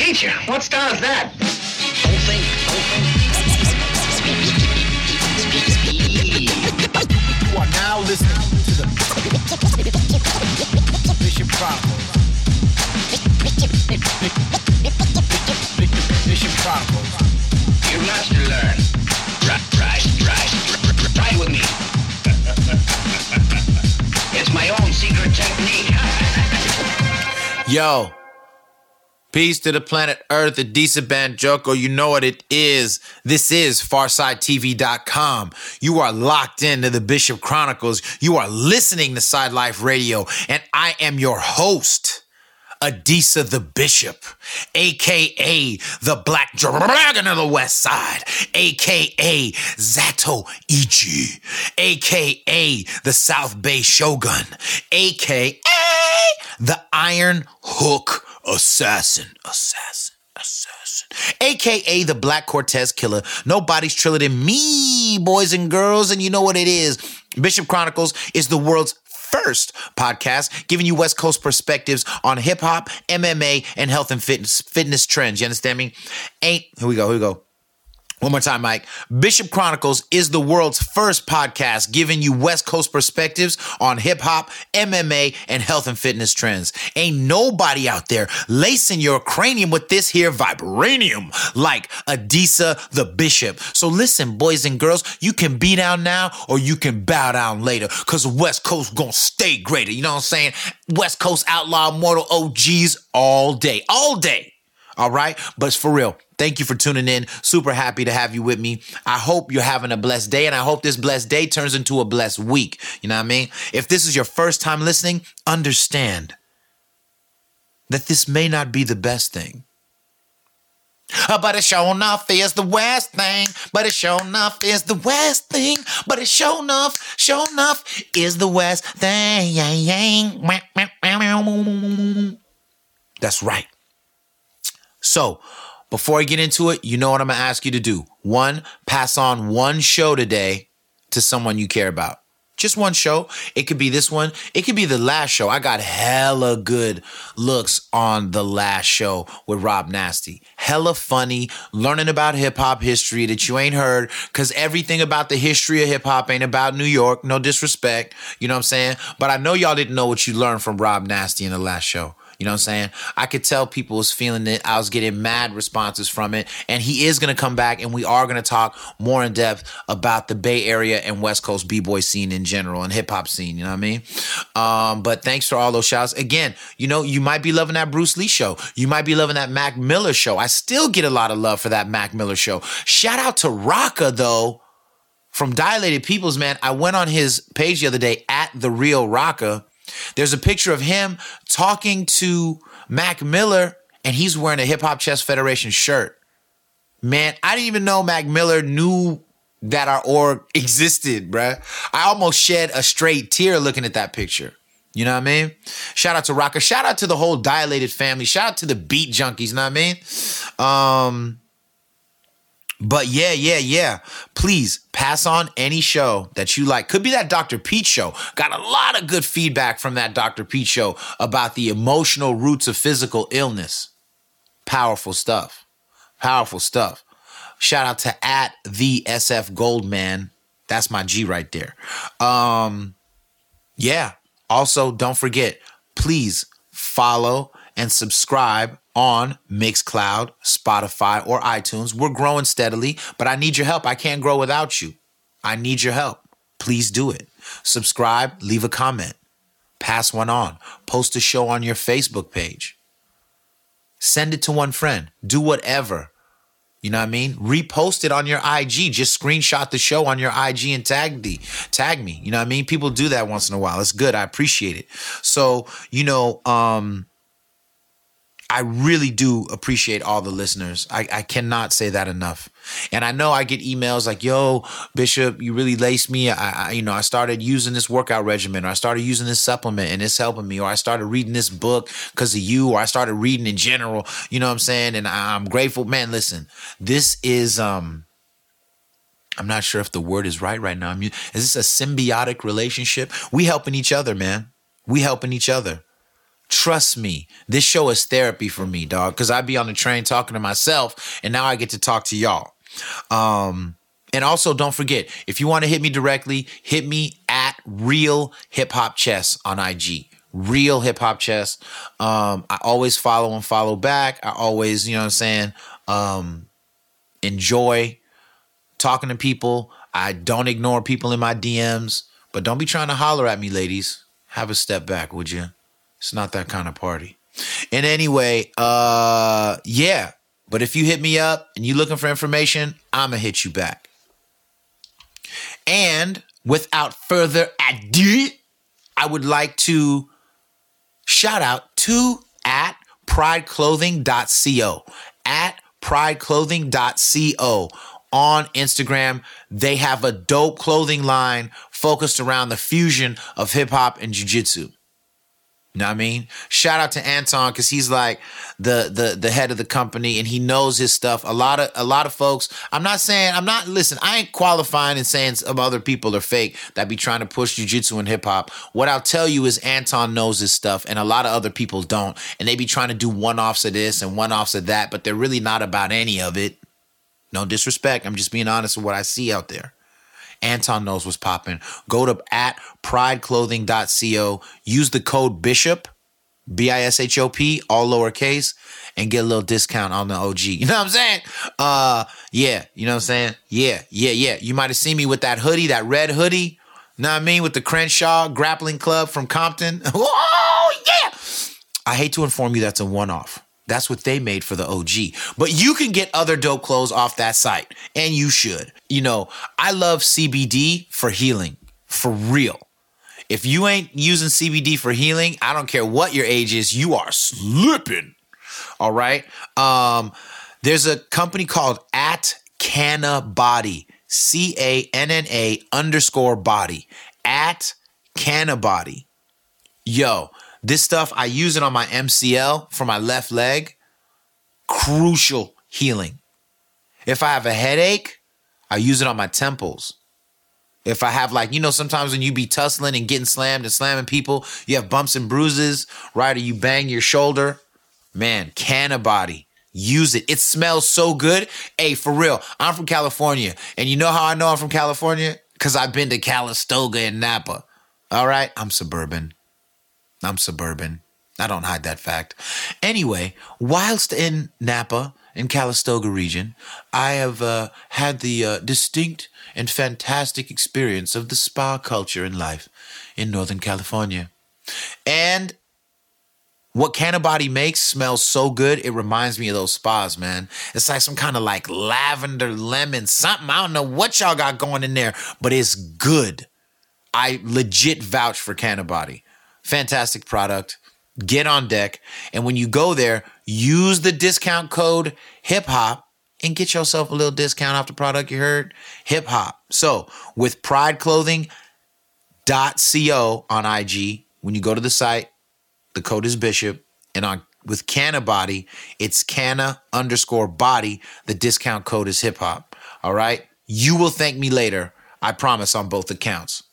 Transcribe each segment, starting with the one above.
Teacher, what style is that? Don't think, don't think. You are now listening to the Bishop Chronicles. Bishop Chronicles. You must learn. Right, right, right, right with me. it's my own secret technique. Yo, peace to the planet Earth, the Adisa Banjoko. You know what it is. This is FarsideTV.com. You are locked into the Bishop Chronicles. You are listening to Side Life Radio, and I am your host. Adisa the Bishop, aka the Black Dragon of the West Side, aka Zato Ichi, aka the South Bay Shogun, aka the Iron Hook Assassin, Assassin. Assassin, aka the Black Cortez Killer. Nobody's triller than me, boys and girls, and you know what it is. Bishop Chronicles is the world's first podcast giving you West Coast perspectives on hip hop, MMA, and health and fitness fitness trends. You understand me? Ain't here we go, here we go. One more time, Mike. Bishop Chronicles is the world's first podcast giving you West Coast perspectives on hip hop, MMA, and health and fitness trends. Ain't nobody out there lacing your cranium with this here vibranium like Adisa the Bishop. So listen, boys and girls, you can be down now or you can bow down later because West Coast gonna stay greater. You know what I'm saying? West Coast outlaw mortal OGs all day, all day. All right. But it's for real. Thank you for tuning in. Super happy to have you with me. I hope you're having a blessed day and I hope this blessed day turns into a blessed week. You know what I mean? If this is your first time listening, understand that this may not be the best thing. Uh, But it sure enough is the West thing. But it sure enough is the West thing. But it sure enough, sure enough is the West thing. That's right. So, before I get into it, you know what I'm gonna ask you to do. One, pass on one show today to someone you care about. Just one show. It could be this one. It could be the last show. I got hella good looks on the last show with Rob Nasty. Hella funny, learning about hip hop history that you ain't heard. Cause everything about the history of hip hop ain't about New York. No disrespect. You know what I'm saying? But I know y'all didn't know what you learned from Rob Nasty in the last show. You know what I'm saying? I could tell people was feeling it. I was getting mad responses from it. And he is going to come back and we are going to talk more in depth about the Bay Area and West Coast B-boy scene in general and hip hop scene. You know what I mean? Um, but thanks for all those shouts. Again, you know, you might be loving that Bruce Lee show. You might be loving that Mac Miller show. I still get a lot of love for that Mac Miller show. Shout out to Rakaa though from Dilated Peoples, man. I went on his page the other day at the real Rakaa. There's a picture of him talking to Mac Miller, and he's wearing a Hip Hop Chess Federation shirt. Man, I didn't even know Mac Miller knew that our org existed, bruh. I almost shed a straight tear looking at that picture. You know what I mean? Shout out to Rakaa. Shout out to the whole Dilated family. Shout out to the Beat Junkies. You know what I mean? Um, but yeah, yeah, yeah. Please pass on any show that you like. Could be that Dr. Pete show. Got a lot of good feedback from that Dr. Pete show about the emotional roots of physical illness. Powerful stuff. Powerful stuff. Shout out to at the SF Goldman. That's my G right there. Um, yeah. Also, don't forget, please follow and subscribe on Mixcloud, Spotify, or iTunes. We're growing steadily, but I need your help. I can't grow without you. I need your help. Please do it. Subscribe, leave a comment, pass one on, post a show on your Facebook page, send it to one friend, do whatever. You know what I mean? Repost it on your IG. Just screenshot the show on your IG and tag the tag me. You know what I mean? People do that once in a while. It's good. I appreciate it. So, you know, um, I really do appreciate all the listeners. I, I cannot say that enough. And I know I get emails like, "Yo, Bishop, you really laced me. I, I, you know, I started using this workout regimen, or I started using this supplement, and it's helping me, or I started reading this book because of you, or I started reading in general. You know what I'm saying? And I, I'm grateful, man. Listen, this is um, I'm not sure if the word is right right now. I mean, is this a symbiotic relationship? We helping each other, man. We helping each other. Trust me, this show is therapy for me, dog. Because I'd be on the train talking to myself, and now I get to talk to y'all. Um, and also, don't forget if you want to hit me directly, hit me at Real Hip Hop Chess on IG. Real Hip Hop Chess. Um, I always follow and follow back. I always, you know what I'm saying, um, enjoy talking to people. I don't ignore people in my DMs, but don't be trying to holler at me, ladies. Have a step back, would you? It's not that kind of party. And anyway, uh, yeah. But if you hit me up and you looking for information, I'ma hit you back. And without further ado, I would like to shout out to at prideclothing.co. At prideclothing.co on Instagram. They have a dope clothing line focused around the fusion of hip hop and jujitsu. You know what I mean? Shout out to Anton because he's like the the the head of the company and he knows his stuff. A lot of a lot of folks. I'm not saying I'm not listen. I ain't qualifying and saying some other people are fake that be trying to push jujitsu and hip hop. What I'll tell you is Anton knows his stuff and a lot of other people don't, and they be trying to do one offs of this and one offs of that, but they're really not about any of it. No disrespect. I'm just being honest with what I see out there. Anton knows what's popping. Go to at prideclothing.co. Use the code BISHOP, B I S H O P, all lowercase, and get a little discount on the OG. You know what I'm saying? Uh, yeah. You know what I'm saying? Yeah, yeah, yeah. You might have seen me with that hoodie, that red hoodie. Know what I mean? With the Crenshaw Grappling Club from Compton. Oh, yeah. I hate to inform you that's a one off. That's what they made for the OG. But you can get other dope clothes off that site, and you should. You know, I love CBD for healing, for real. If you ain't using CBD for healing, I don't care what your age is, you are slipping. All right. Um, there's a company called At Canna Body, C A N N A underscore body. At Canna Body. Yo, this stuff, I use it on my MCL for my left leg. Crucial healing. If I have a headache, I use it on my temples. If I have like, you know, sometimes when you be tussling and getting slammed and slamming people, you have bumps and bruises, right? Or you bang your shoulder. Man, canna body. Use it. It smells so good. Hey, for real. I'm from California. And you know how I know I'm from California? Because I've been to Calistoga and Napa. All right. I'm suburban. I'm suburban. I don't hide that fact. Anyway, whilst in Napa, in Calistoga region, I have uh, had the uh, distinct and fantastic experience of the spa culture in life in Northern California. And what Cannabody makes smells so good, it reminds me of those spas, man. It's like some kind of like lavender lemon, something. I don't know what y'all got going in there, but it's good. I legit vouch for Cannabody. Fantastic product. Get on deck. And when you go there, use the discount code hip hop and get yourself a little discount off the product you heard. Hip hop. So with prideclothing.co on IG, when you go to the site, the code is Bishop. And on with Canna Body, it's Canna underscore body. The discount code is hip hop. All right. You will thank me later. I promise on both accounts.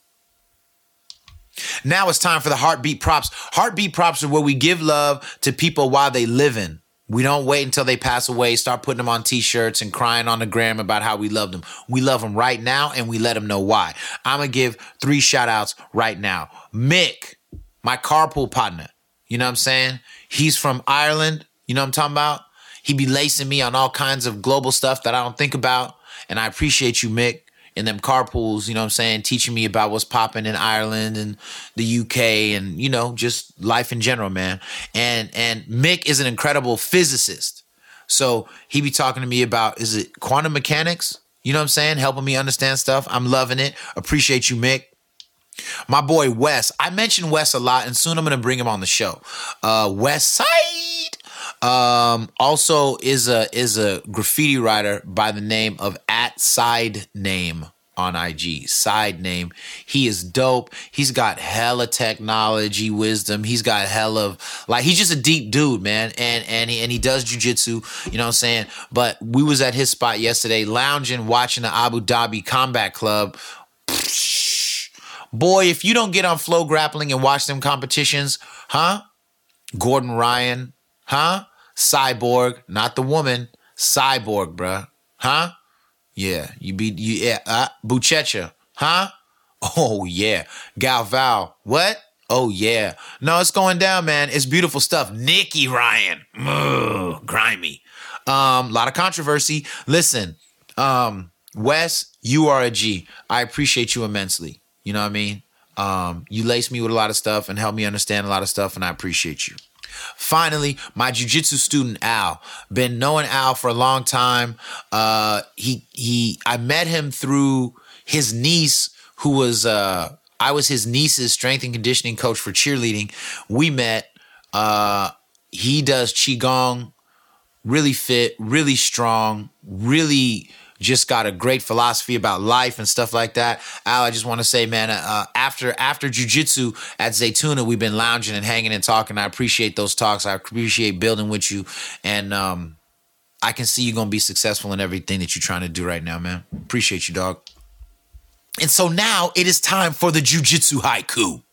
Now it's time for the heartbeat props. Heartbeat props are where we give love to people while they live in. We don't wait until they pass away, start putting them on t-shirts and crying on the gram about how we love them. We love them right now and we let them know why. I'm going to give three shout outs right now. Mick, my carpool partner. You know what I'm saying? He's from Ireland. You know what I'm talking about? He be lacing me on all kinds of global stuff that I don't think about. And I appreciate you, Mick in them carpools, you know what I'm saying, teaching me about what's popping in Ireland and the UK and, you know, just life in general, man. And and Mick is an incredible physicist. So he be talking to me about is it quantum mechanics? You know what I'm saying? Helping me understand stuff. I'm loving it. Appreciate you, Mick. My boy Wes. I mention Wes a lot, and soon I'm gonna bring him on the show. Uh West Side um, also is a is a graffiti writer by the name of at side name on IG. Side name. He is dope. He's got hella technology wisdom. He's got hella of like he's just a deep dude, man. And and he and he does jujitsu, you know what I'm saying? But we was at his spot yesterday, lounging, watching the Abu Dhabi Combat Club. Boy, if you don't get on FloGrappling and watch them competitions, huh? Gordon Ryan, huh? Cyborg, not the woman. Cyborg, bruh. Huh? Yeah, you be you yeah, uh, Buchecha, huh? Oh yeah. Galvão. What? Oh yeah. No, it's going down, man. It's beautiful stuff. Nicky Ryan. Ugh, grimy. Um, a lot of controversy. Listen, um, Wes, you are a G. I appreciate you immensely. You know what I mean? Um, you lace me with a lot of stuff and help me understand a lot of stuff, and I appreciate you. Finally, my jujitsu student Al. Been knowing Al for a long time. Uh, he he. I met him through his niece, who was uh, I was his niece's strength and conditioning coach for cheerleading. We met. Uh, he does qigong, really fit, really strong, really just got a great philosophy about life and stuff like that. Al, I just want to say, man, uh, after after jujitsu at Zaytuna, we've been lounging and hanging and talking. I appreciate those talks. I appreciate building with you, and um, I can see you're gonna be successful in everything that you're trying to do right now, man. Appreciate you, dog. And so now it is time for the jujitsu haiku.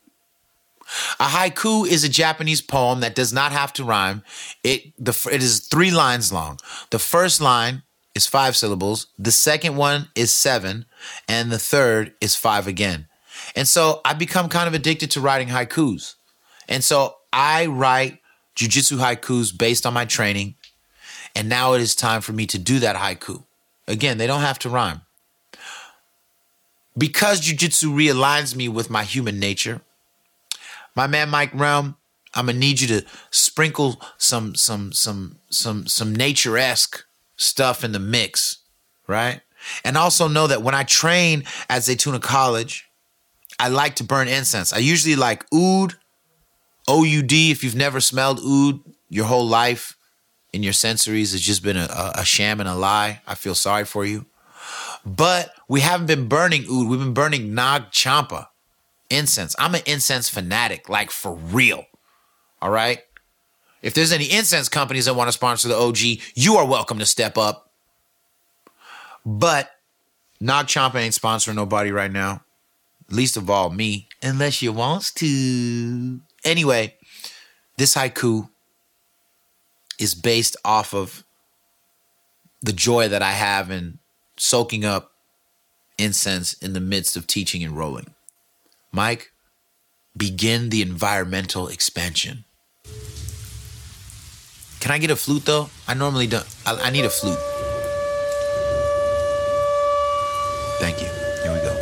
A haiku is a Japanese poem that does not have to rhyme. It the it is three lines long. The first line is five syllables. The second one is seven, and the third is five again. And so I become kind of addicted to writing haikus. And so I write jujitsu haikus based on my training. And now it is time for me to do that haiku. Again, they don't have to rhyme. Because jujitsu realigns me with my human nature, my man Mike Realm, I'm gonna need you to sprinkle some some some some some nature esque stuff in the mix, right? And also know that when I train at Zaytuna College, I like to burn incense. I usually like oud, OUD. If you've never smelled oud your whole life in your sensories, it's just been a, a, a sham and a lie. I feel sorry for you. But we haven't been burning oud. We've been burning Nag Champa incense. I'm an incense fanatic, like for real. All right. If there's any incense companies that want to sponsor the OG, you are welcome to step up. But Nag Champa ain't sponsoring nobody right now. Least of all me, unless you wants to. Anyway, this haiku is based off of the joy that I have in soaking up incense in the midst of teaching and rolling. Mike, begin the environmental expansion. Can I get a flute though? I normally don't. I, I need a flute. Thank you. Here we go.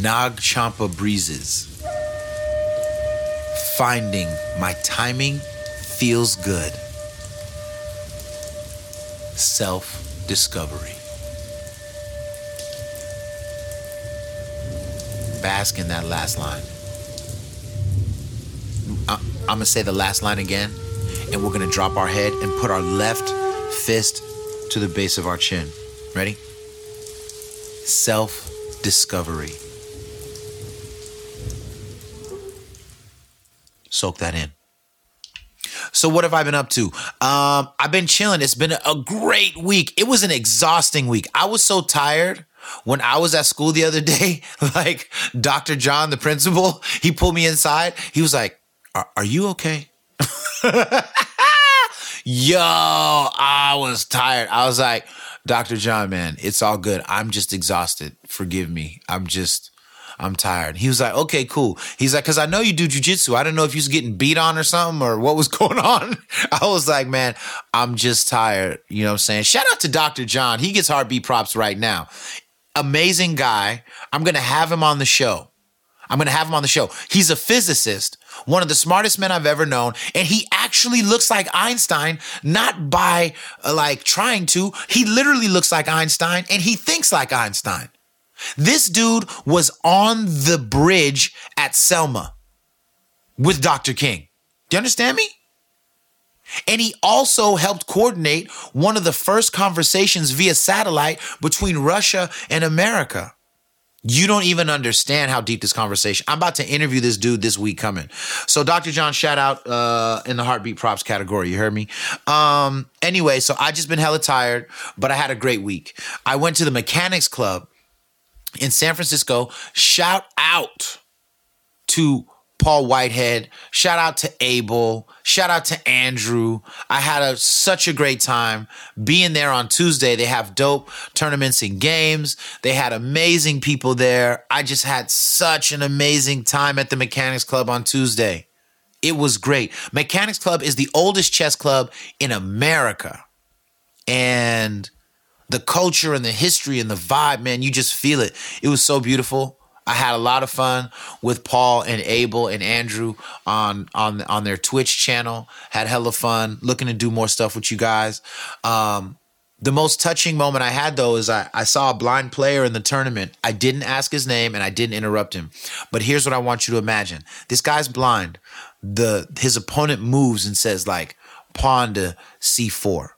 Nag Champa breezes. Finding my timing feels good. Self discovery. Bask in that last line. I'm gonna say the last line again, and we're gonna drop our head and put our left fist to the base of our chin. Ready? Self discovery. Soak that in. So what have I been up to? Um, I've been chilling. It's been a great week. It was an exhausting week. I was so tired when I was at school the other day. Like Dr. John, the principal, he pulled me inside. He was like, "Are, are you okay?" Yo, I was tired. I was like, Dr. John, man, it's all good. I'm just exhausted. Forgive me. I'm just, I'm tired. He was like, okay, cool. He's like, cause I know you do jujitsu. I didn't know if you was getting beat on or something or what was going on. I was like, man, I'm just tired. You know what I'm saying? Shout out to Dr. John. He gets heartbeat props right now. Amazing guy. I'm going to have him on the show. I'm going to have him on the show. He's a physicist, one of the smartest men I've ever known, and he actually looks like Einstein, not by uh, like trying to. He literally looks like Einstein and he thinks like Einstein. This dude was on the bridge at Selma with Dr. King. Do you understand me? And he also helped coordinate one of the first conversations via satellite between Russia and America. You don't even understand how deep this conversation. I'm about to interview this dude this week coming. So Dr. John, shout out uh, in the heartbeat props category. You heard me. Um, anyway, so I just been hella tired, but I had a great week. I went to the Mechanics Club in San Francisco. Shout out to Paul Whitehead. Shout out to Abel. Shout out to Andrew. I had a, such a great time being there on Tuesday. They have dope tournaments and games. They had amazing people there. I just had such an amazing time at the Mechanics Club on Tuesday. It was great. Mechanics Club is the oldest chess club in America. And the culture and the history and the vibe, man, you just feel it. It was so beautiful. I had a lot of fun with Paul and Abel and Andrew on on on their Twitch channel. Had hella fun looking to do more stuff with you guys. Um, the most touching moment I had though is I, I saw a blind player in the tournament. I didn't ask his name and I didn't interrupt him. But here's what I want you to imagine. This guy's blind. The his opponent moves and says like pawn to c4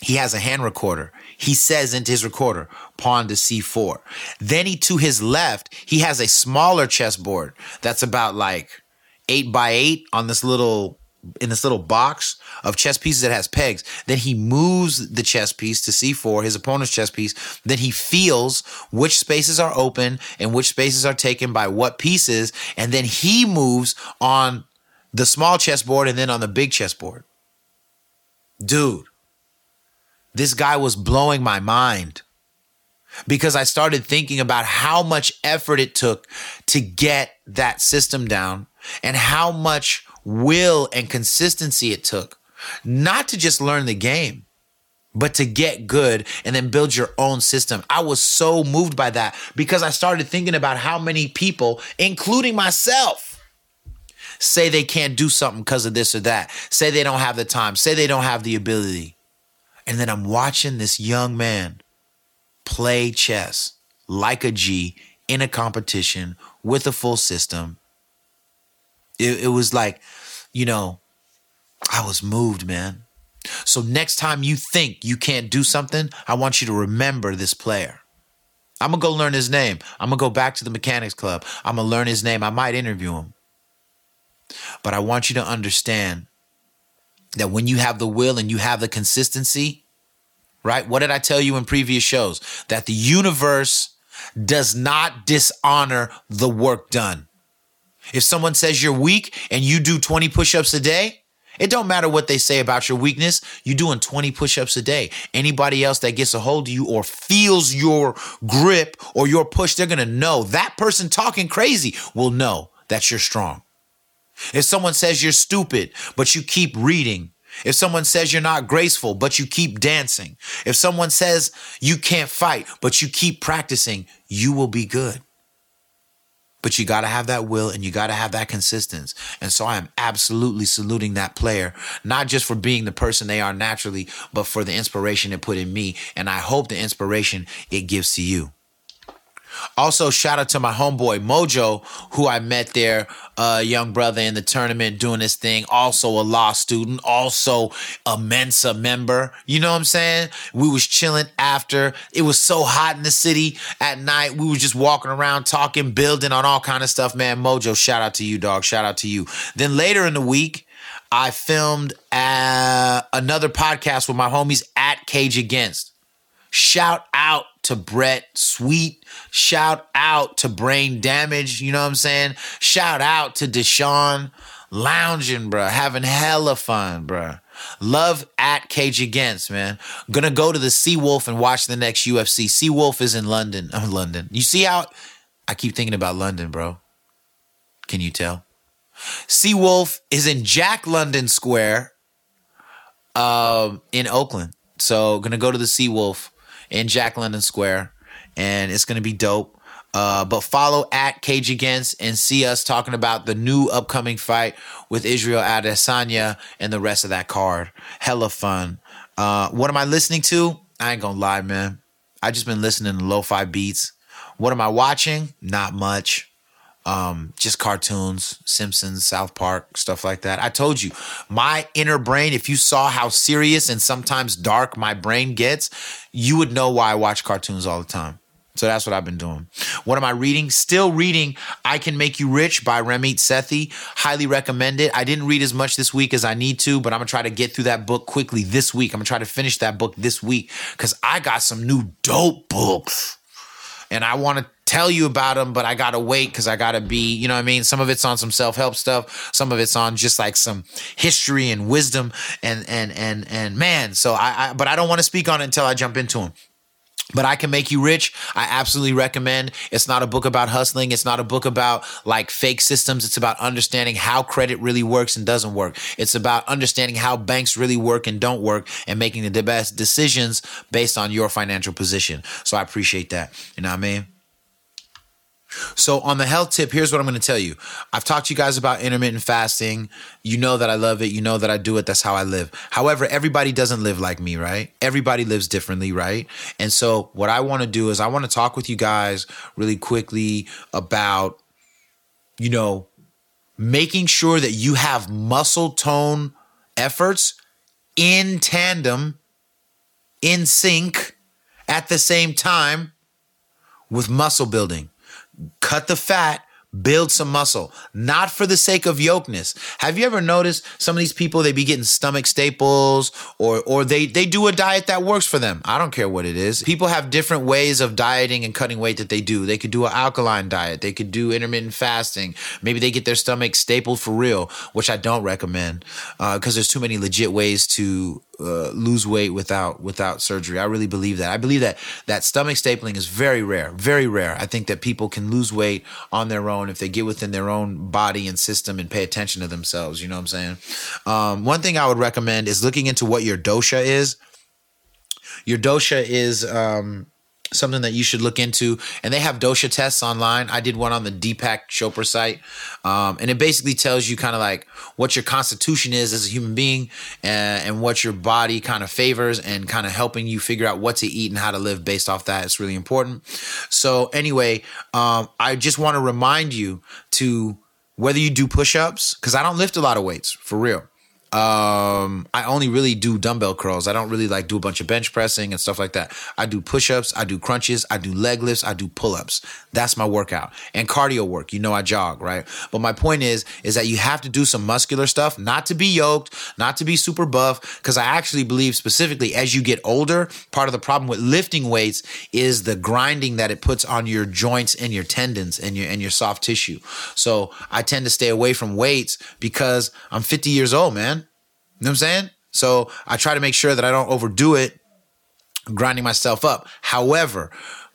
he has a hand recorder. He says into his recorder, pawn to c4. Then he to his left, he has a smaller chessboard that's about like eight by eight on this little in this little box of chess pieces that has pegs. Then he moves the chess piece to c4, his opponent's chess piece. Then he feels which spaces are open and which spaces are taken by what pieces. And then he moves on the small chessboard and then on the big chessboard. Dude, this guy was blowing my mind because I started thinking about how much effort it took to get that system down and how much will and consistency it took not to just learn the game but to get good and then build your own system. I was so moved by that because I started thinking about how many people, including myself, say they can't do something because of this or that, say they don't have the time, say they don't have the ability. And then I'm watching this young man play chess like a G in a competition with a full system. It, it was like, you know, I was moved, man. So next time you think you can't do something, I want you to remember this player. I'm gonna go learn his name. I'm gonna go back to the mechanics club. I'm gonna learn his name. I might interview him. But I want you to understand that when you have the will and you have the consistency, right? What did I tell you in previous shows? That the universe does not dishonor the work done. If someone says you're weak and you do 20 push-ups a day, it don't matter what they say about your weakness. You're doing 20 push-ups a day. Anybody else that gets a hold of you or feels your grip or your push, they're going to know. That person talking crazy will know that you're strong. If someone says you're stupid, but you keep reading, if someone says you're not graceful, but you keep dancing, if someone says you can't fight, but you keep practicing, you will be good. But you got to have that will and you got to have that consistency. And so I am absolutely saluting that player, not just for being the person they are naturally, but for the inspiration it put in me. And I hope the inspiration it gives to you. Also, shout out to my homeboy Mojo, who I met there, uh, young brother in the tournament doing this thing. Also a law student, also a Mensa member. You know what I'm saying? We was chilling after. It was so hot in the city at night. We was just walking around talking, building on all kind of stuff. Man, Mojo, shout out to you, dog. Shout out to you. Then later in the week, I filmed uh, another podcast with my homies at Cage Against. Shout out to Brett Sweet. Shout out to Brain Damage. You know what I'm saying? Shout out to Deshaun. Lounging, bro, Having hella fun, bro. Love at Cage Against, man. Gonna go to the Seawolf and watch the next UFC. Seawolf is in London. I'm London. You see how I keep thinking about London, bro? Can you tell? Seawolf is in Jack London Square um, in Oakland. So gonna go to the Seawolf in Jack London Square, and it's gonna be dope. Uh, but follow at Cage Against and see us talking about the new upcoming fight with Israel Adesanya and the rest of that card. Hella fun. Uh, what am I listening to? I ain't gonna lie, man. I just been listening to lo-fi beats. What am I watching? Not much um, just cartoons, Simpsons, South Park, stuff like that. I told you, my inner brain, if you saw how serious and sometimes dark my brain gets, you would know why I watch cartoons all the time. So that's what I've been doing. What am I reading? Still reading I Can Make You Rich by Ramit Sethi. Highly recommend it. I didn't read as much this week as I need to, but I'm going to try to get through that book quickly this week. I'm going to try to finish that book this week because I got some new dope books and I want to tell you about them, but I gotta wait because I gotta be, you know what I mean? Some of it's on some self-help stuff, some of it's on just like some history and wisdom and and and and man, so I, I but I don't want to speak on it until I jump into them. But I can make you rich. I absolutely recommend. It's not a book about hustling. It's not a book about like fake systems. It's about understanding how credit really works and doesn't work. It's about understanding how banks really work and don't work and making the best decisions based on your financial position. So I appreciate that. You know what I mean? So on the health tip, here's what I'm going to tell you. I've talked to you guys about intermittent fasting. You know that I love it. You know that I do it. That's how I live. However, everybody doesn't live like me, right? Everybody lives differently, right? And so what I want to do is I want to talk with you guys really quickly about, you know, making sure that you have muscle tone efforts in tandem, in sync at the same time with muscle building cut the fat, build some muscle, not for the sake of yokeness. Have you ever noticed some of these people they be getting stomach staples or or they they do a diet that works for them. I don't care what it is. People have different ways of dieting and cutting weight that they do. They could do an alkaline diet, they could do intermittent fasting. Maybe they get their stomach stapled for real, which I don't recommend uh, because there's too many legit ways to uh, lose weight without without surgery. I really believe that. I believe that that stomach stapling is very rare, very rare. I think that people can lose weight on their own if they get within their own body and system and pay attention to themselves. You know what I'm saying? Um, one thing I would recommend is looking into what your dosha is. Your dosha is um, something that you should look into. And they have dosha tests online. I did one on the Deepak Chopra site. Um, and it basically tells you kind of like what your constitution is as a human being and, and what your body kind of favors and kind of helping you figure out what to eat and how to live based off that. It's really important. So, anyway, um, I just want to remind you to whether you do push ups, because I don't lift a lot of weights for real um i only really do dumbbell curls. I don't really like do a bunch of bench pressing and stuff like that. I do push-ups i do crunches i do leg lifts i do pull-ups. That's my workout. And cardio work. You know i jog right? But my point is is that you have to do some muscular stuff not to be yoked not to be super buff because i actually believe specifically as you get older part of the problem with lifting weights is the grinding that it puts on your joints and your tendons and your and your soft tissue. So i tend to stay away from weights because i'm 50 years old man you know what I'm saying? So I try to make sure that I don't overdo it, grinding myself up. However,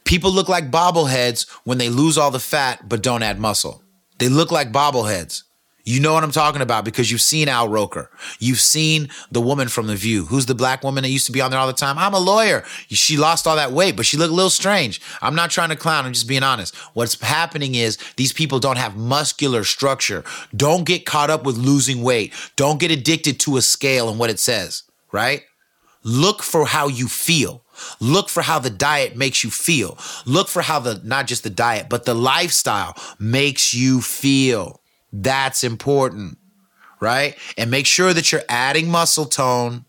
people look like bobbleheads when they lose all the fat but don't add muscle. They look like bobbleheads. You know what I'm talking about because you've seen Al Roker. You've seen the woman from The View. Who's the black woman that used to be on there all the time? I'm a lawyer. She lost all that weight, but she looked a little strange. I'm not trying to clown. I'm just being honest. What's happening is these people don't have muscular structure. Don't get caught up with losing weight. Don't get addicted to a scale and what it says, right? Look for how you feel. Look for how the diet makes you feel. Look for how the, not just the diet, but the lifestyle makes you feel. That's important, right? And make sure that you're adding muscle tone.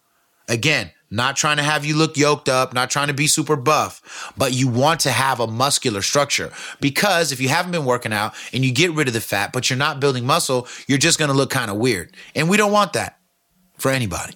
Again, not trying to have you look yoked up, not trying to be super buff, but you want to have a muscular structure because if you haven't been working out and you get rid of the fat, but you're not building muscle, you're just going to look kind of weird. And we don't want that for anybody.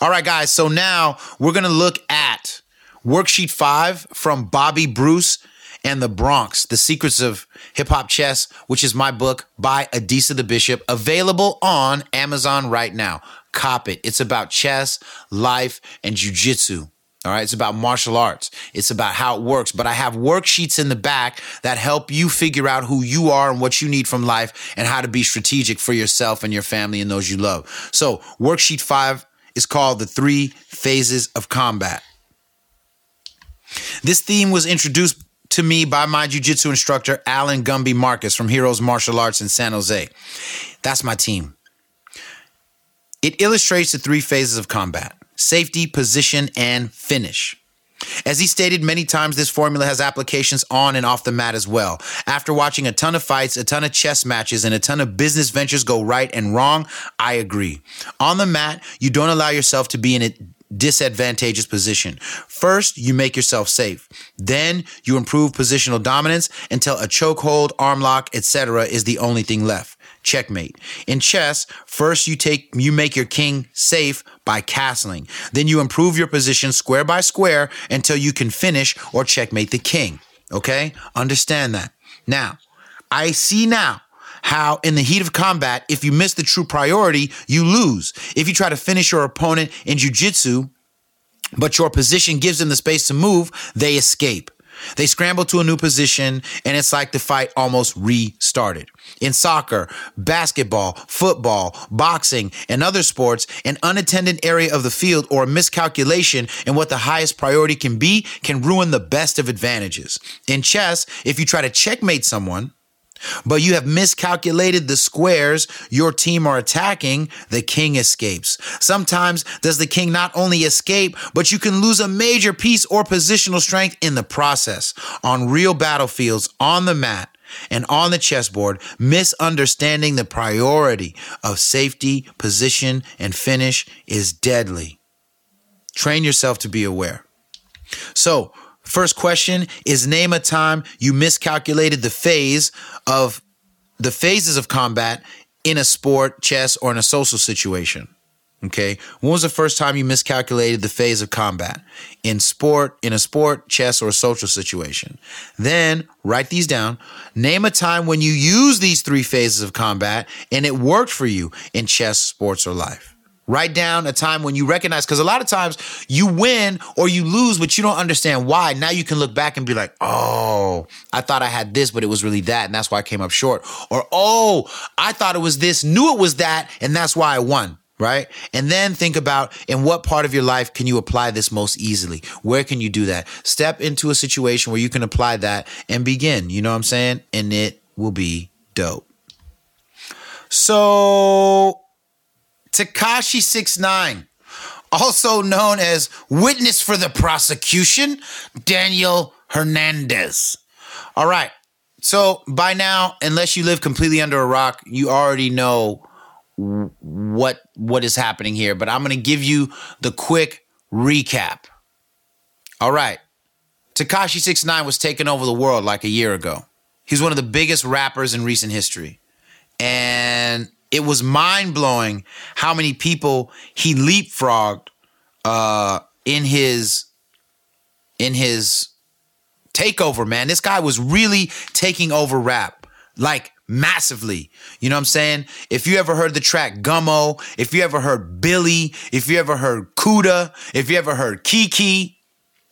All right, guys. So now we're going to look at worksheet five from Bobby Bruce and the Bronx, The Secrets of Hip Hop Chess, which is my book by Adisa the Bishop, available on Amazon right now. Cop it. It's about chess, life, and jujitsu. All right. It's about martial arts. It's about how it works. But I have worksheets in the back that help you figure out who you are and what you need from life and how to be strategic for yourself and your family and those you love. So, worksheet five is called The Three Phases of Combat. This theme was introduced to me by my jiu-jitsu instructor Alan Gumby Marcus from Heroes Martial Arts in San Jose. That's my team. It illustrates the three phases of combat: safety, position, and finish. As he stated many times, this formula has applications on and off the mat as well. After watching a ton of fights, a ton of chess matches, and a ton of business ventures go right and wrong, I agree. On the mat, you don't allow yourself to be in a disadvantageous position. First, you make yourself safe. Then you improve positional dominance until a chokehold, arm lock, etc. is the only thing left. Checkmate. In chess, first you take you make your king safe by castling. Then you improve your position square by square until you can finish or checkmate the king. Okay? Understand that. Now, I see now how in the heat of combat, if you miss the true priority, you lose. If you try to finish your opponent in jujitsu, but your position gives them the space to move, they escape. They scramble to a new position, and it's like the fight almost restarted. In soccer, basketball, football, boxing, and other sports, an unattended area of the field or a miscalculation in what the highest priority can be can ruin the best of advantages. In chess, if you try to checkmate someone, but you have miscalculated the squares your team are attacking, the king escapes. Sometimes does the king not only escape, but you can lose a major piece or positional strength in the process. On real battlefields, on the mat, and on the chessboard, misunderstanding the priority of safety, position, and finish is deadly. Train yourself to be aware. So, First question is name a time you miscalculated the phase of the phases of combat in a sport, chess, or in a social situation. Okay. When was the first time you miscalculated the phase of combat in sport, in a sport, chess, or social situation? Then write these down. Name a time when you used these three phases of combat and it worked for you in chess, sports, or life. Write down a time when you recognize, because a lot of times you win or you lose, but you don't understand why. Now you can look back and be like, oh, I thought I had this, but it was really that. And that's why I came up short. Or, oh, I thought it was this, knew it was that, and that's why I won. Right. And then think about in what part of your life can you apply this most easily? Where can you do that? Step into a situation where you can apply that and begin. You know what I'm saying? And it will be dope. So Tekashi 69, also known as witness for the prosecution, Daniel Hernandez. All right. So by now, unless you live completely under a rock, you already know what what is happening here, but I'm going to give you the quick recap. All right. Tekashi 69 was taking over the world like a year ago. He's one of the biggest rappers in recent history. And it was mind blowing how many people he leapfrogged uh, in his in his takeover. Man, this guy was really taking over rap like massively. You know what I'm saying? If you ever heard the track Gummo, if you ever heard Billy, if you ever heard Kooda, if you ever heard Kiki,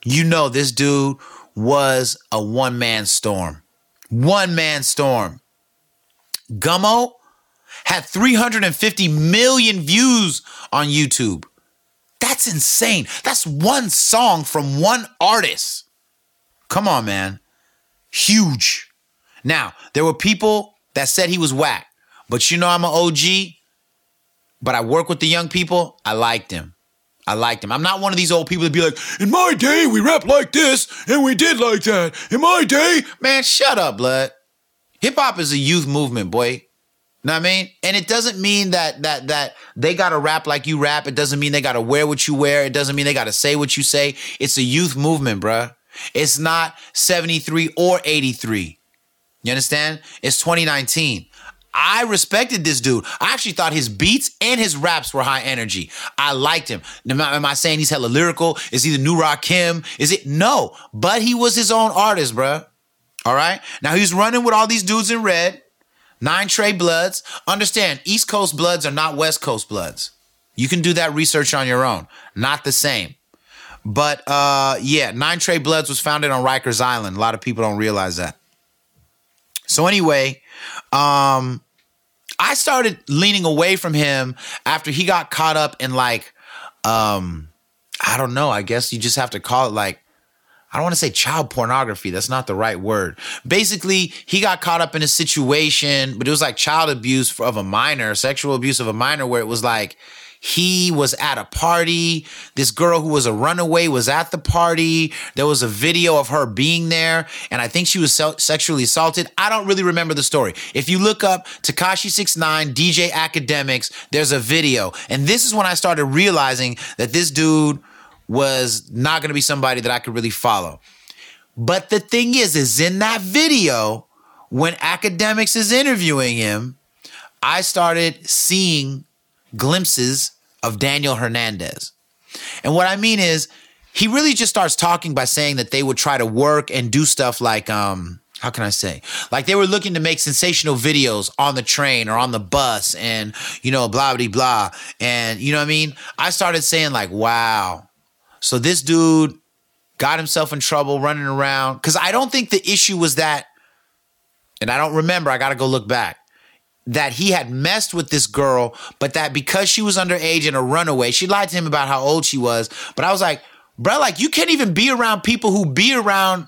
you know this dude was a one man storm. One man storm. Gummo had 350 million views on YouTube. That's insane. That's one song from one artist. Come on, man. Huge. Now, there were people that said he was whack, but you know I'm an OG, but I work with the young people. I liked him. I liked him. I'm not one of these old people that be like, in my day, we rap like this and we did like that. In my day, man, shut up, blood. Hip hop is a youth movement, boy. Know what I mean? And it doesn't mean that that that they gotta rap like you rap. It doesn't mean they gotta wear what you wear. It doesn't mean they gotta say what you say. It's a youth movement, bruh. It's not 73 or 83. You understand? It's 2019. I respected this dude. I actually thought his beats and his raps were high energy. I liked him. Am I, am I saying he's hella lyrical? Is he the new Rakim? Is it? No. But he was his own artist, bruh. All right? Now he's running with all these dudes in red. Nine Trey Bloods. Understand, East Coast Bloods are not West Coast Bloods. You can do that research on your own. Not the same. But uh, yeah, Nine Trey Bloods was founded on Rikers Island. A lot of people don't realize that. So anyway, um, I started leaning away from him after he got caught up in like, um, I don't know. I guess you just have to call it like I don't want to say child pornography. That's not the right word. Basically, he got caught up in a situation, but it was like child abuse of a minor, sexual abuse of a minor, where it was like he was at a party. This girl who was a runaway was at the party. There was a video of her being there, and I think she was sexually assaulted. I don't really remember the story. If you look up Tekashi 69 DJ Akademiks, there's a video. And this is when I started realizing that this dude was not going to be somebody that I could really follow. But the thing is, is in that video, when Akademiks is interviewing him, I started seeing glimpses of Daniel Hernandez. And what I mean is, he really just starts talking by saying that they would try to work and do stuff like um how can I say? Like they were looking to make sensational videos on the train or on the bus and you know blah blah blah and you know what I mean? I started saying like wow. So this dude got himself in trouble running around cuz I don't think the issue was that and I don't remember, I got to go look back. That he had messed with this girl, but that because she was underage and a runaway, she lied to him about how old she was. But I was like, bro, like you can't even be around people who be around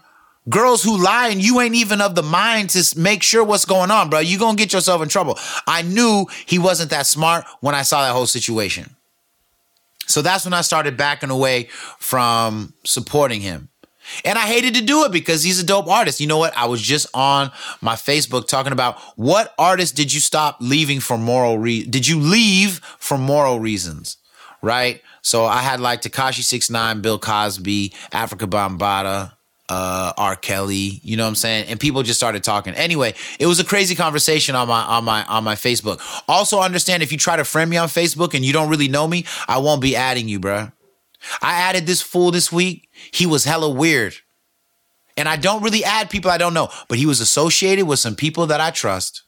girls who lie and you ain't even of the mind to make sure what's going on, bro. You gonna get yourself in trouble. I knew he wasn't that smart when I saw that whole situation. So that's when I started backing away from supporting him. And I hated to do it because he's a dope artist. You know what? I was just on my Facebook talking about what artist did you stop leaving for moral re did you leave for moral reasons? Right? So I had like Tekashi 69, Bill Cosby, Afrika Bambaataa, uh, R. Kelly, you know what I'm saying? And people just started talking. Anyway, it was a crazy conversation on my on my on my Facebook. Also understand if you try to friend me on Facebook and you don't really know me, I won't be adding you, bruh. I added this fool this week. He was hella weird. And I don't really add people I don't know, but he was associated with some people that I trust.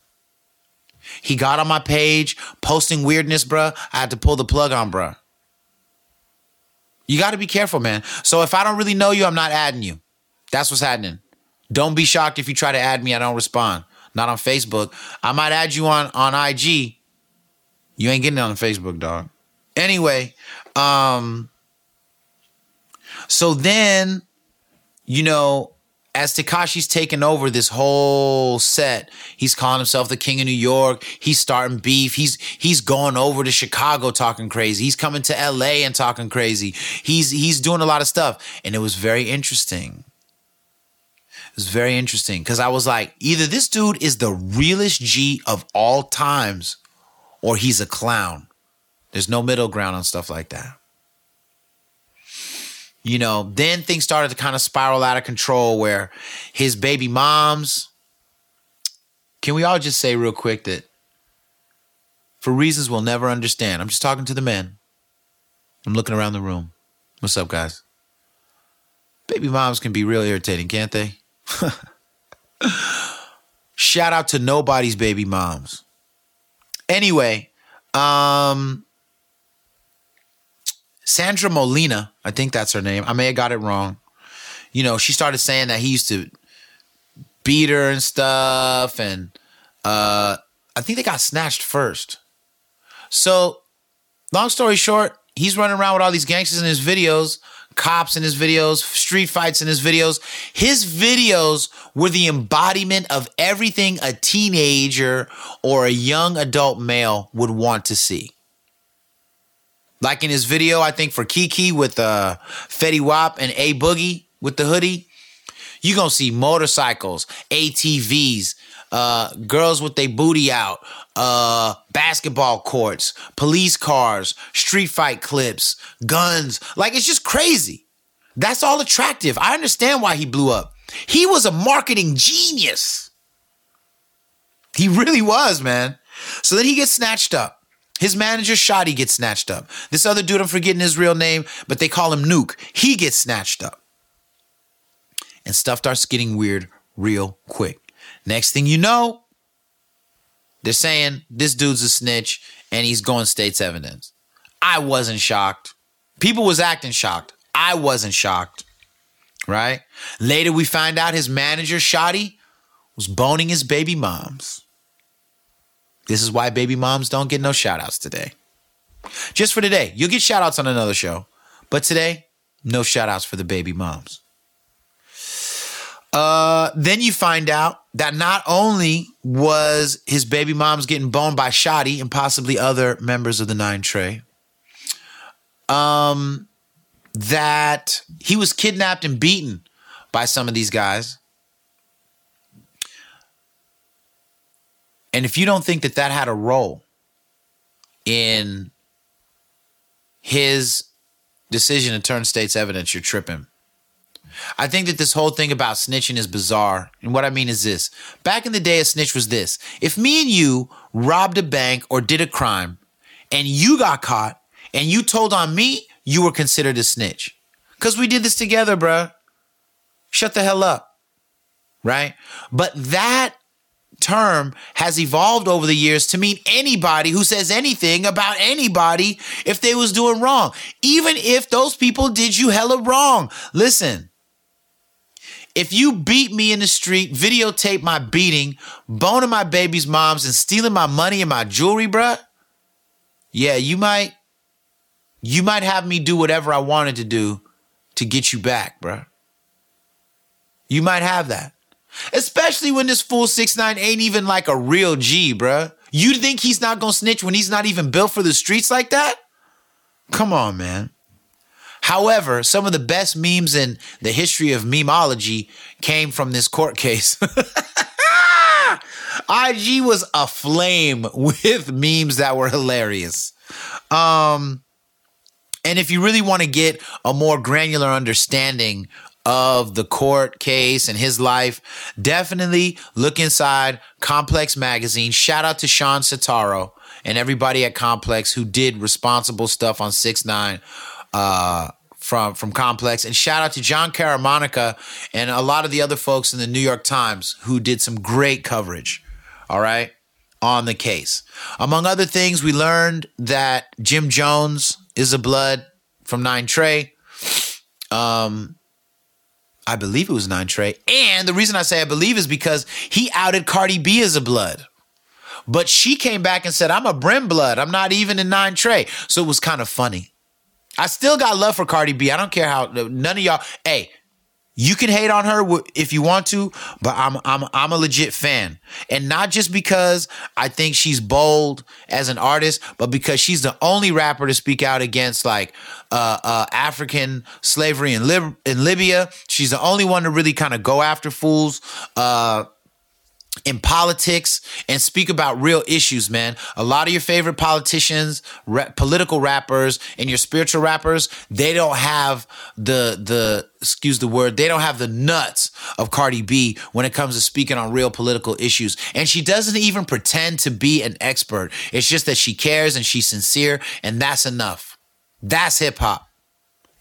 He got on my page posting weirdness, bruh. I had to pull the plug on, bruh. You got to be careful, man. So if I don't really know you, I'm not adding you. That's what's happening. Don't be shocked if you try to add me, I don't respond. Not on Facebook. I might add you on on IG. You ain't getting it on Facebook, dog. Anyway, um so then, you know, as Tekashi's taking over this whole set, he's calling himself the king of New York. He's starting beef. He's he's going over to Chicago talking crazy. He's coming to LA and talking crazy. He's he's doing a lot of stuff. And it was very interesting. Was very interesting because I was like, either this dude is the realest G of all times, or he's a clown. There's no middle ground on stuff like that you know, then things started to kind of spiral out of control where his baby moms. Can we all just say real quick that for reasons we'll never understand, I'm just talking to the men. I'm looking around the room. What's up, guys? Baby moms can be real irritating, can't they? Shout out to nobody's baby moms. Anyway, um, Sandra Molina, I think that's her name. I may have got it wrong. You know, she started saying that he used to beat her and stuff, and uh, I think they got snatched first. So, long story short, he's running around with all these gangsters in his videos, cops in his videos, street fights in his videos. His videos were the embodiment of everything a teenager or a young adult male would want to see. Like in his video, I think for Keke with uh, Fetty Wap and A Boogie with the hoodie, you're gonna see motorcycles, ATVs, uh, girls with their booty out, uh, basketball courts, police cars, street fight clips, guns. Like it's just crazy. That's all attractive. I understand why he blew up. He was a marketing genius. He really was, man. So then he gets snatched up. His manager, Shotti, gets snatched up. This other dude, I'm forgetting his real name, but they call him Nuke. He gets snatched up. And stuff starts getting weird real quick. Next thing you know, they're saying this dude's a snitch and he's going state's evidence. I wasn't shocked. People was acting shocked. I wasn't shocked. Right? Later we find out his manager, Shotti, was boning his baby moms. This is why baby moms don't get no shout outs today. Just for today. You'll get shout outs on another show. But today, no shout outs for the baby moms. Uh, then you find out that not only was his baby moms getting boned by Shotti and possibly other members of the Nine Trey, um, that he was kidnapped and beaten by some of these guys. And if you don't think that that had a role in his decision to turn state's evidence, you're tripping. I think that this whole thing about snitching is bizarre. And what I mean is this back in the day, a snitch was this if me and you robbed a bank or did a crime and you got caught and you told on me, you were considered a snitch. Because we did this together, bruh. Shut the hell up. Right? But that term has evolved over the years to mean anybody who says anything about anybody if they was doing wrong. Even if those people did you hella wrong. Listen. If you beat me in the street, videotape my beating, boning my baby's moms, and stealing my money and my jewelry, bruh, yeah, you might you might have me do whatever I wanted to do to get you back, bruh. You might have that. Especially when this fool six nine ain't even like a real G, bruh. You think he's not gonna snitch when he's not even built for the streets like that? Come on, man. However, some of the best memes in the history of memeology came from this court case. IG was aflame with memes that were hilarious. Um, and if you really want to get a more granular understanding of the court case and his life, definitely look inside Complex Magazine. Shout out to Sean Sataro and everybody at Complex who did responsible stuff on 6 9 uh, from, from Complex. And shout out to Jon Caramanica and a lot of the other folks in the New York Times who did some great coverage. All right. On the case. Among other things, we learned that Jim Jones is a blood from Nine Trey. Um, I believe it was Nine Trey. And the reason I say I believe is because he outed Cardi B as a blood. But she came back and said, I'm a Brim blood. I'm not even in Nine Trey. So it was kind of funny. I still got love for Cardi B. I don't care how none of y'all. Hey, you can hate on her if you want to, but I'm I'm I'm a legit fan, and not just because I think she's bold as an artist, but because she's the only rapper to speak out against like uh, uh, African slavery in Lib- in Libya. She's the only one to really kind of go after fools. Uh, in politics and speak about real issues, man. A lot of your favorite politicians, political rappers, and your spiritual rappers, they don't have the the excuse the word, they don't have the nuts of Cardi B when it comes to speaking on real political issues. And she doesn't even pretend to be an expert. It's just that she cares and she's sincere, and that's enough. That's hip hop.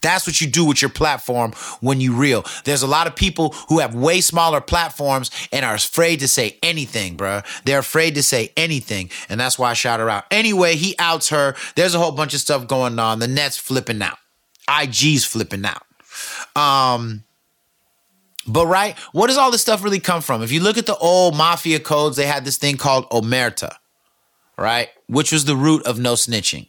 That's what you do with your platform when you real. There's a lot of people who have way smaller platforms and are afraid to say anything, bruh. They're afraid to say anything. And that's why I shout her out. Anyway, he outs her. There's a whole bunch of stuff going on. The net's flipping out. IG's flipping out. Um, but right, what does all this stuff really come from? If you look at the old mafia codes, they had this thing called omerta, right? Which was the root of no snitching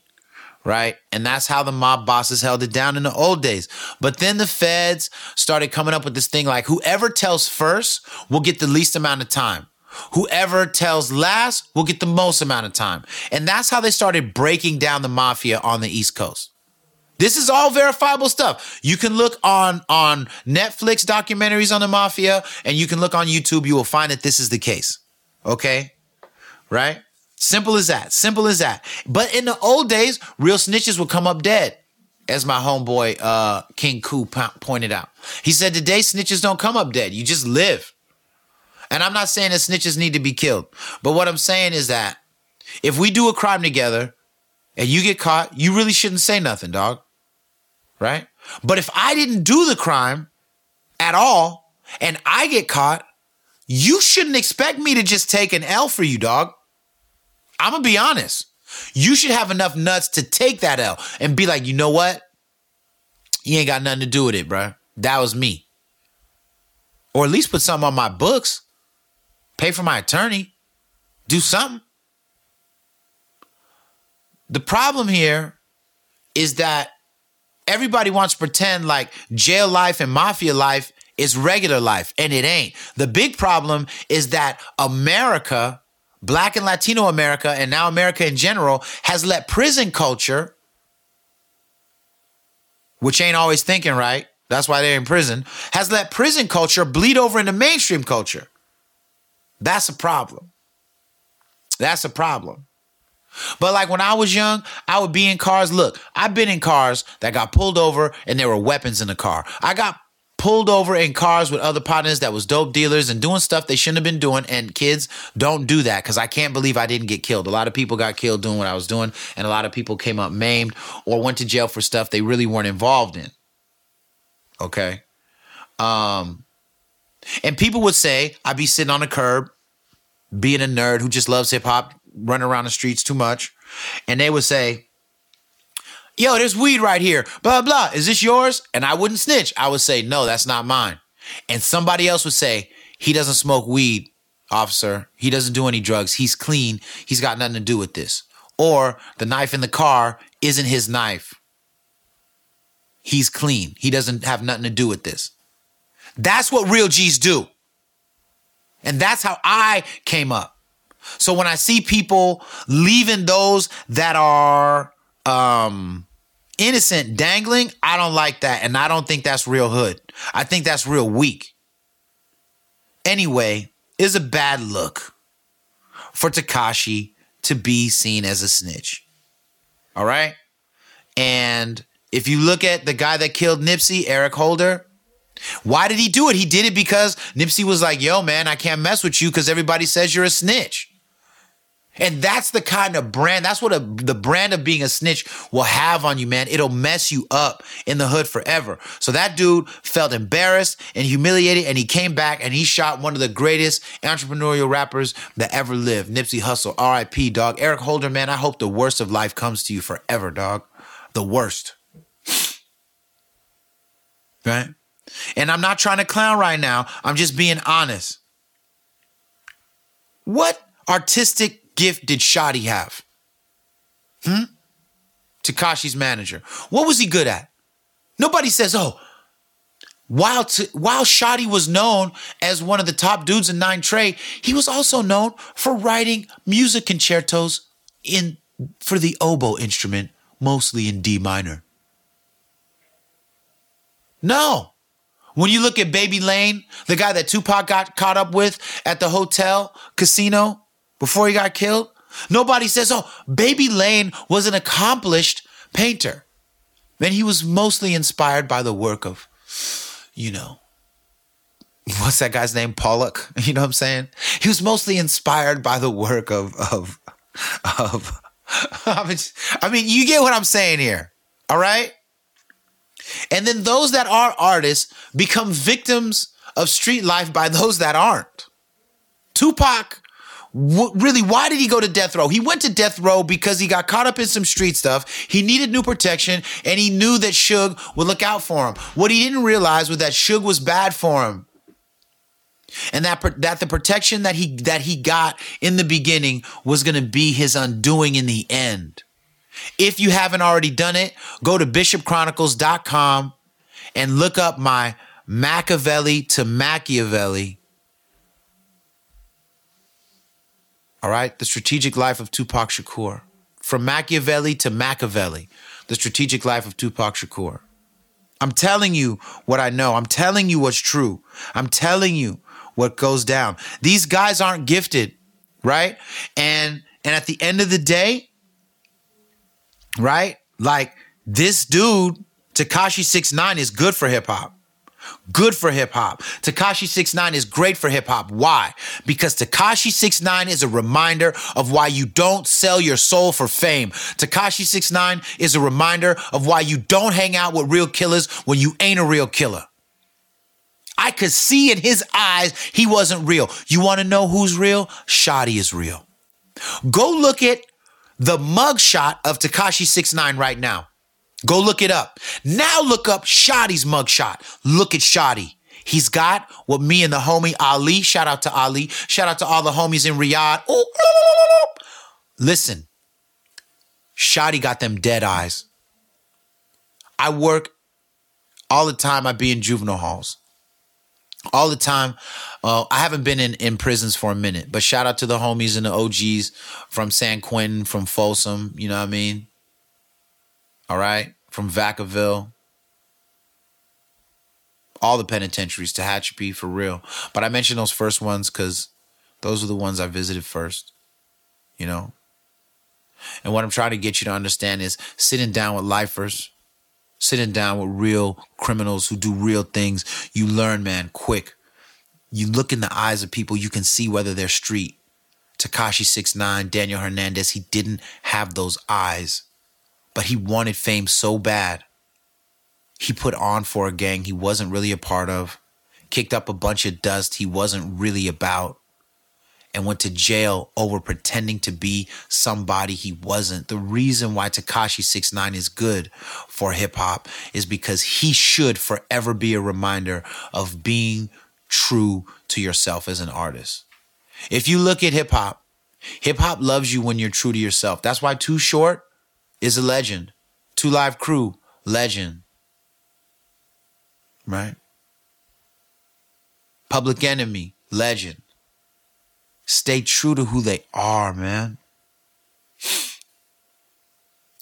right? And that's how the mob bosses held it down in the old days. But then the feds started coming up with this thing like whoever tells first will get the least amount of time. Whoever tells last will get the most amount of time. And that's how they started breaking down the mafia on the East Coast. This is all verifiable stuff. You can look on on Netflix documentaries on the mafia and you can look on YouTube. You will find that this is the case. Okay? Right? Simple as that. Simple as that. But in the old days, real snitches would come up dead, as my homeboy uh, King Koo po- pointed out. He said today snitches don't come up dead. You just live. And I'm not saying that snitches need to be killed, but what I'm saying is that if we do a crime together and you get caught, you really shouldn't say nothing, dog. Right? But if I didn't do the crime at all and I get caught, you shouldn't expect me to just take an L for you, dog. I'm gonna be honest. You should have enough nuts to take that L and be like, you know what? You ain't got nothing to do with it, bro. That was me. Or at least put something on my books. Pay for my attorney. Do something. The problem here is that everybody wants to pretend like jail life and mafia life is regular life, and it ain't. The big problem is that America Black and Latino America, and now America in general, has let prison culture, which ain't always thinking right, that's why they're in prison, has let prison culture bleed over into mainstream culture. That's a problem. That's a problem. But like when I was young, I would be in cars. Look, I've been in cars that got pulled over and there were weapons in the car. I got pulled over in cars with other partners that was dope dealers and doing stuff they shouldn't have been doing. And kids, don't do that because I can't believe I didn't get killed. A lot of people got killed doing what I was doing, and a lot of people came up maimed or went to jail for stuff they really weren't involved in. Okay. Um, and people would say I'd be sitting on a curb, being a nerd who just loves hip hop, running around the streets too much, and they would say, "Yo, there's weed right here." Blah blah. Is this yours? And I wouldn't snitch. I would say, "No, that's not mine." And somebody else would say, "He doesn't smoke weed, officer. He doesn't do any drugs. He's clean. He's got nothing to do with this." Or the knife in the car isn't his knife. He's clean. He doesn't have nothing to do with this. That's what real G's do. And that's how I came up. So when I see people leaving those that are um innocent dangling, I don't like that and I don't think that's real hood. I think that's real weak. Anyway, is a bad look for Tekashi to be seen as a snitch. All right? And if you look at the guy that killed Nipsey, Eric Holder, why did he do it? He did it because Nipsey was like, yo, man, I can't mess with you because everybody says you're a snitch. And that's the kind of brand, that's what a, the brand of being a snitch will have on you, man. It'll mess you up in the hood forever. So that dude felt embarrassed and humiliated, and he came back and he shot one of the greatest entrepreneurial rappers that ever lived, Nipsey Hussle. RIP, dog. Eric Holder, man, I hope the worst of life comes to you forever, dog. The worst. Right? And I'm not trying to clown right now. I'm just being honest. What artistic gift did Shotti have? Hmm? Tekashi's manager. What was he good at? Nobody says, oh, while, t- while Shotti was known as one of the top dudes in Nine Trey, he was also known for writing music concertos in for the oboe instrument, mostly in D minor. No. When you look at Baby Lane, the guy that Tupac got caught up with at the hotel casino before he got killed, nobody says, oh, Baby Lane was an accomplished painter. And he was mostly inspired by the work of, you know, what's that guy's name? Pollock. You know what I'm saying? He was mostly inspired by the work of, of, of, I mean, you get what I'm saying here. All right. And then those that are artists become victims of street life by those that aren't. Tupac, really, why did he go to death row? He went to death row because he got caught up in some street stuff. He needed new protection and he knew that Suge would look out for him. What he didn't realize was that Suge was bad for him. And that, that the protection that he that he got in the beginning was going to be his undoing in the end. If you haven't already done it, go to bishopchronicles.com and look up my Machiavelli to Makaveli. All right, the strategic life of Tupac Shakur. From Machiavelli to Makaveli, the strategic life of Tupac Shakur. I'm telling you what I know. I'm telling you what's true. I'm telling you what goes down. These guys aren't gifted, right? And and at the end of the day, right? Like this dude, Tekashi 69 is good for hip hop. Good for hip hop. Tekashi 69 is great for hip hop. Why? Because Tekashi 69 is a reminder of why you don't sell your soul for fame. Tekashi 69 is a reminder of why you don't hang out with real killers when you ain't a real killer. I could see in his eyes he wasn't real. You want to know who's real? Shotti is real. Go look at the mugshot of Tekashi 69 right now. Go look it up. Now look up Shotti's mugshot. Look at Shotti. He's got what me and the homie Ali, shout out to Ali, shout out to all the homies in Riyadh. Ooh, Listen, Shotti got them dead eyes. I work all the time. I be in juvenile halls all the time. Uh, I haven't been in, in prisons for a minute, but shout out to the homies and the OGs from San Quentin, from Folsom, you know what I mean? All right, from Vacaville. All the penitentiaries, Tehachapi, for real. But I mentioned those first ones because those are the ones I visited first, you know? And what I'm trying to get you to understand is sitting down with lifers, sitting down with real criminals who do real things, you learn, man, quick. You look in the eyes of people, you can see whether they're street. Tekashi 69, Daniel Hernandez, he didn't have those eyes, but he wanted fame so bad. he put on for a gang he wasn't really a part of, kicked up a bunch of dust he wasn't really about, and went to jail over pretending to be somebody he wasn't. The reason why Tekashi 69 is good for hip hop is because he should forever be a reminder of being true to yourself as an artist. If you look at hip hop, hip hop loves you when you're true to yourself. That's why Too Short is a legend. Two Live Crew, legend. Right? Public Enemy, legend. Stay true to who they are, man.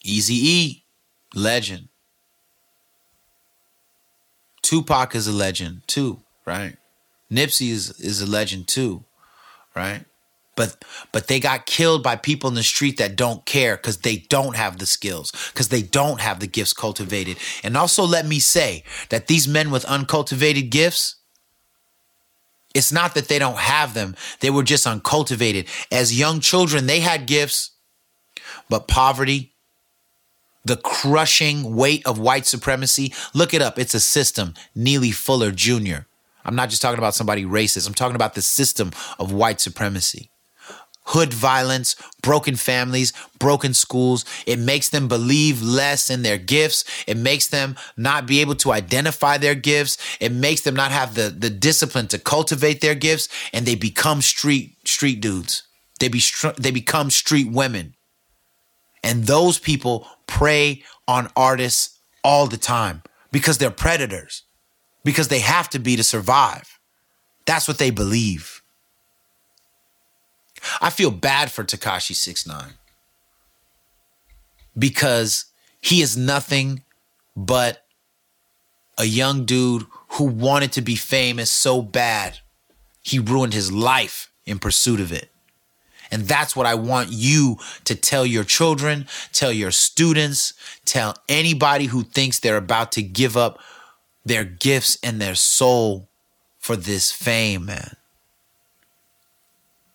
Easy E, legend. Tupac is a legend too, right? Nipsey is, is a legend too, right? But but they got killed by people in the street that don't care because they don't have the skills, because they don't have the gifts cultivated. And also let me say that these men with uncultivated gifts, it's not that they don't have them, they were just uncultivated. As young children, they had gifts, but poverty, the crushing weight of white supremacy, look it up. It's a system. Neely Fuller Jr. I'm not just talking about somebody racist, I'm talking about the system of white supremacy. Hood violence, broken families, broken schools. It makes them believe less in their gifts. It makes them not be able to identify their gifts. It makes them not have the, the discipline to cultivate their gifts, and they become street street dudes. They be they become street women. And those people prey on artists all the time because they're predators, because they have to be to survive. That's what they believe. I feel bad for Tekashi 69 because he is nothing but a young dude who wanted to be famous so bad he ruined his life in pursuit of it. And that's what I want you to tell your children, tell your students, tell anybody who thinks they're about to give up their gifts and their soul for this fame, man.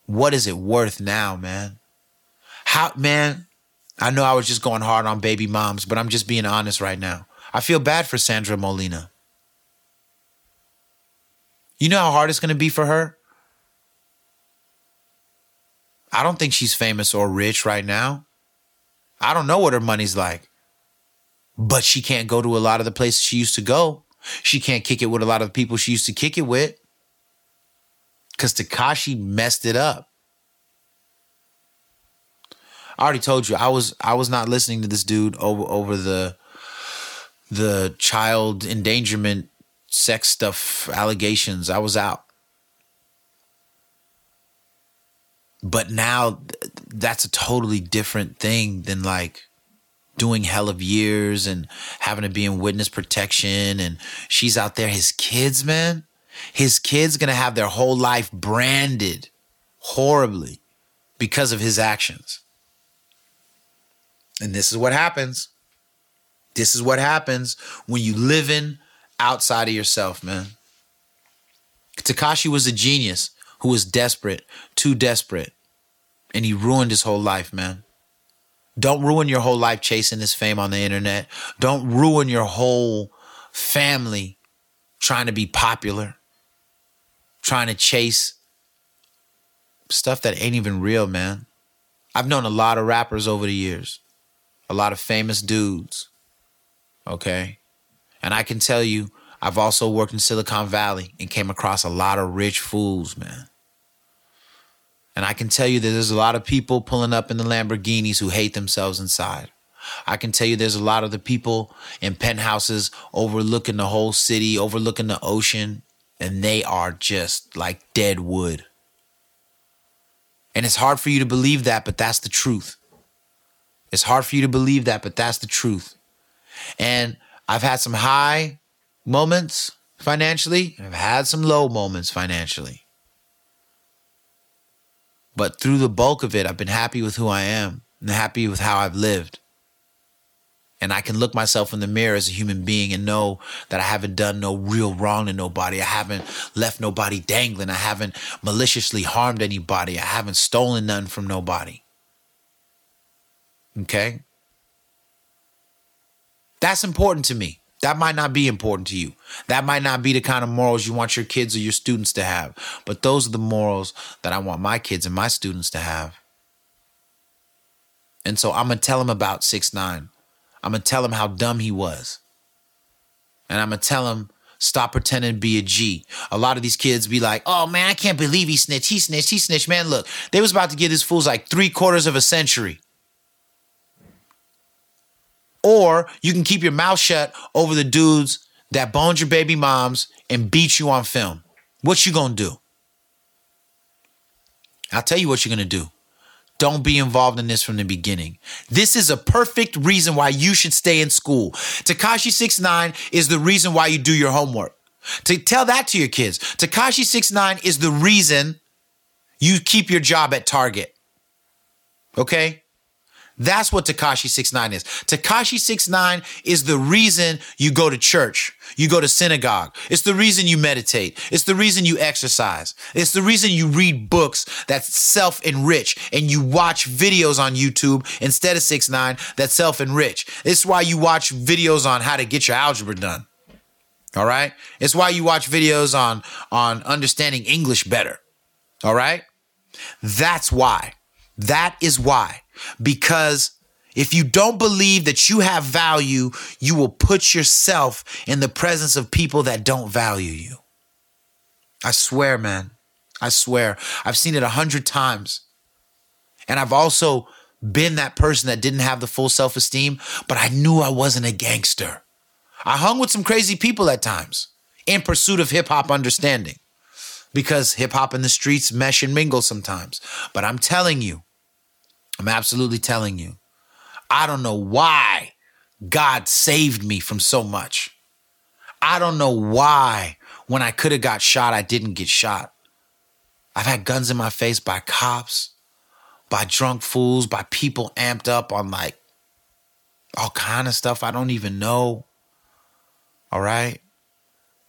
What is it worth now, man? How, man, I know I was just going hard on baby moms, but I'm just being honest right now. I feel bad for Sandra Molina. You know how hard it's going to be for her? I don't think she's famous or rich right now. I don't know what her money's like. But she can't go to a lot of the places she used to go. She can't kick it with a lot of the people she used to kick it with. Because Tekashi messed it up. I already told you I was I was not listening to this dude over over the the child endangerment sex stuff allegations. I was out. But now that's a totally different thing than like doing hell of years and having to be in witness protection and she's out there his kids man his kids gonna have their whole life branded horribly because of his actions. And this is what happens. This is what happens when you live in outside of yourself man. Tekashi was a genius who was desperate too desperate and he ruined his whole life man. Don't ruin your whole life chasing this fame on the internet. Don't ruin your whole family trying to be popular, trying to chase stuff that ain't even real, man. I've known a lot of rappers over the years, a lot of famous dudes. Okay. And I can tell you, I've also worked in Silicon Valley and came across a lot of rich fools, man. And I can tell you that there's a lot of people pulling up in the Lamborghinis who hate themselves inside. I can tell you there's a lot of the people in penthouses overlooking the whole city, overlooking the ocean, and they are just like dead wood. And it's hard for you to believe that, but that's the truth. It's hard for you to believe that, but that's the truth. And I've had some high moments financially, and I've had some low moments financially. But through the bulk of it, I've been happy with who I am and happy with how I've lived. And I can look myself in the mirror as a human being and know that I haven't done no real wrong to nobody. I haven't left nobody dangling. I haven't maliciously harmed anybody. I haven't stolen none from nobody. Okay? That's important to me. That might not be important to you. That might not be the kind of morals you want your kids or your students to have. But those are the morals that I want my kids and my students to have. And so I'm to tell them about 6 9 I'm going to tell him how dumb he was. And I'm going to tell him, stop pretending to be a G. A lot of these kids be like, oh man, I can't believe he snitched. He snitched. He snitched. Man, look, they was about to give these fools like three quarters of a century. Or you can keep your mouth shut over the dudes that boned your baby moms and beat you on film. What you gonna do? I'll tell you what you're gonna do. Don't be involved in this from the beginning. This is a perfect reason why you should stay in school. Tekashi 69 is the reason why you do your homework. To tell that to your kids. Tekashi 69 is the reason you keep your job at Target. Okay? That's what Tekashi 69 is. Tekashi 69 is the reason you go to church. You go to synagogue. It's the reason you meditate. It's the reason you exercise. It's the reason you read books that self enrich and you watch videos on YouTube instead of 69 that self enrich. It's why you watch videos on how to get your algebra done. All right? It's why you watch videos on on understanding English better. All right? That's why. That is why. Because if you don't believe that you have value, you will put yourself in the presence of people that don't value you. I swear, man. I swear. I've seen it a hundred times. And I've also been that person that didn't have the full self esteem, but I knew I wasn't a gangster. I hung with some crazy people at times in pursuit of hip hop understanding because hip hop and the streets mesh and mingle sometimes. But I'm telling you, I'm absolutely telling you, I don't know why God saved me from so much. I don't know why when I could have got shot, I didn't get shot. I've had guns in my face by cops, by drunk fools, by people amped up on like all kind of stuff I don't even know. All right.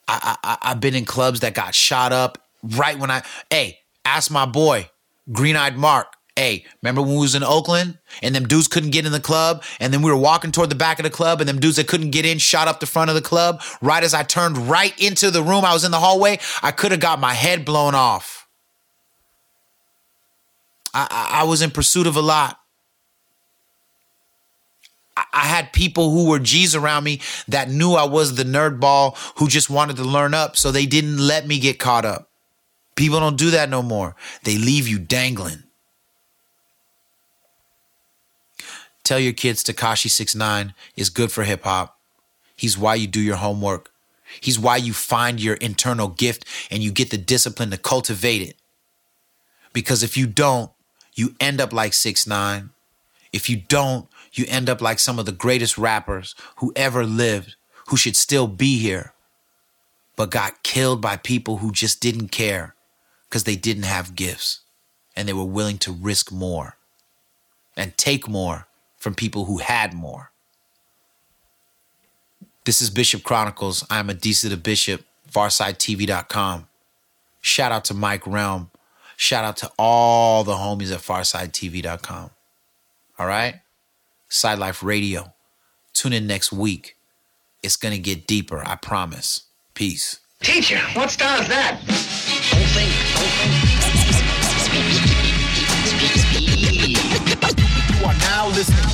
I, I I've been in clubs that got shot up right when I hey, ask my boy, Green Eyed Mark. Hey, remember when we was in Oakland and them dudes couldn't get in the club and then we were walking toward the back of the club and them dudes that couldn't get in shot up the front of the club right as I turned right into the room I was in the hallway I could have got my head blown off. I, I, I was in pursuit of a lot. I, I had people who were G's around me that knew I was the nerd ball who just wanted to learn up so they didn't let me get caught up. People don't do that no more. They leave you dangling. Tell your kids Tekashi 69 is good for hip hop. He's why you do your homework. He's why you find your internal gift and you get the discipline to cultivate it. Because if you don't, you end up like 6 9 If you don't, you end up like some of the greatest rappers who ever lived, who should still be here, but got killed by people who just didn't care because they didn't have gifts and they were willing to risk more and take more from people who had more. This is Bishop Chronicles. I'm Adisa the Bishop, FarsideTV.com. Shout out to Mike Realm. Shout out to all the homies at FarsideTV.com. All right? Side Life Radio. Tune in next week. It's going to get deeper, I promise. Peace. Teacher, what style is that? Don't think, don't think. You are now listening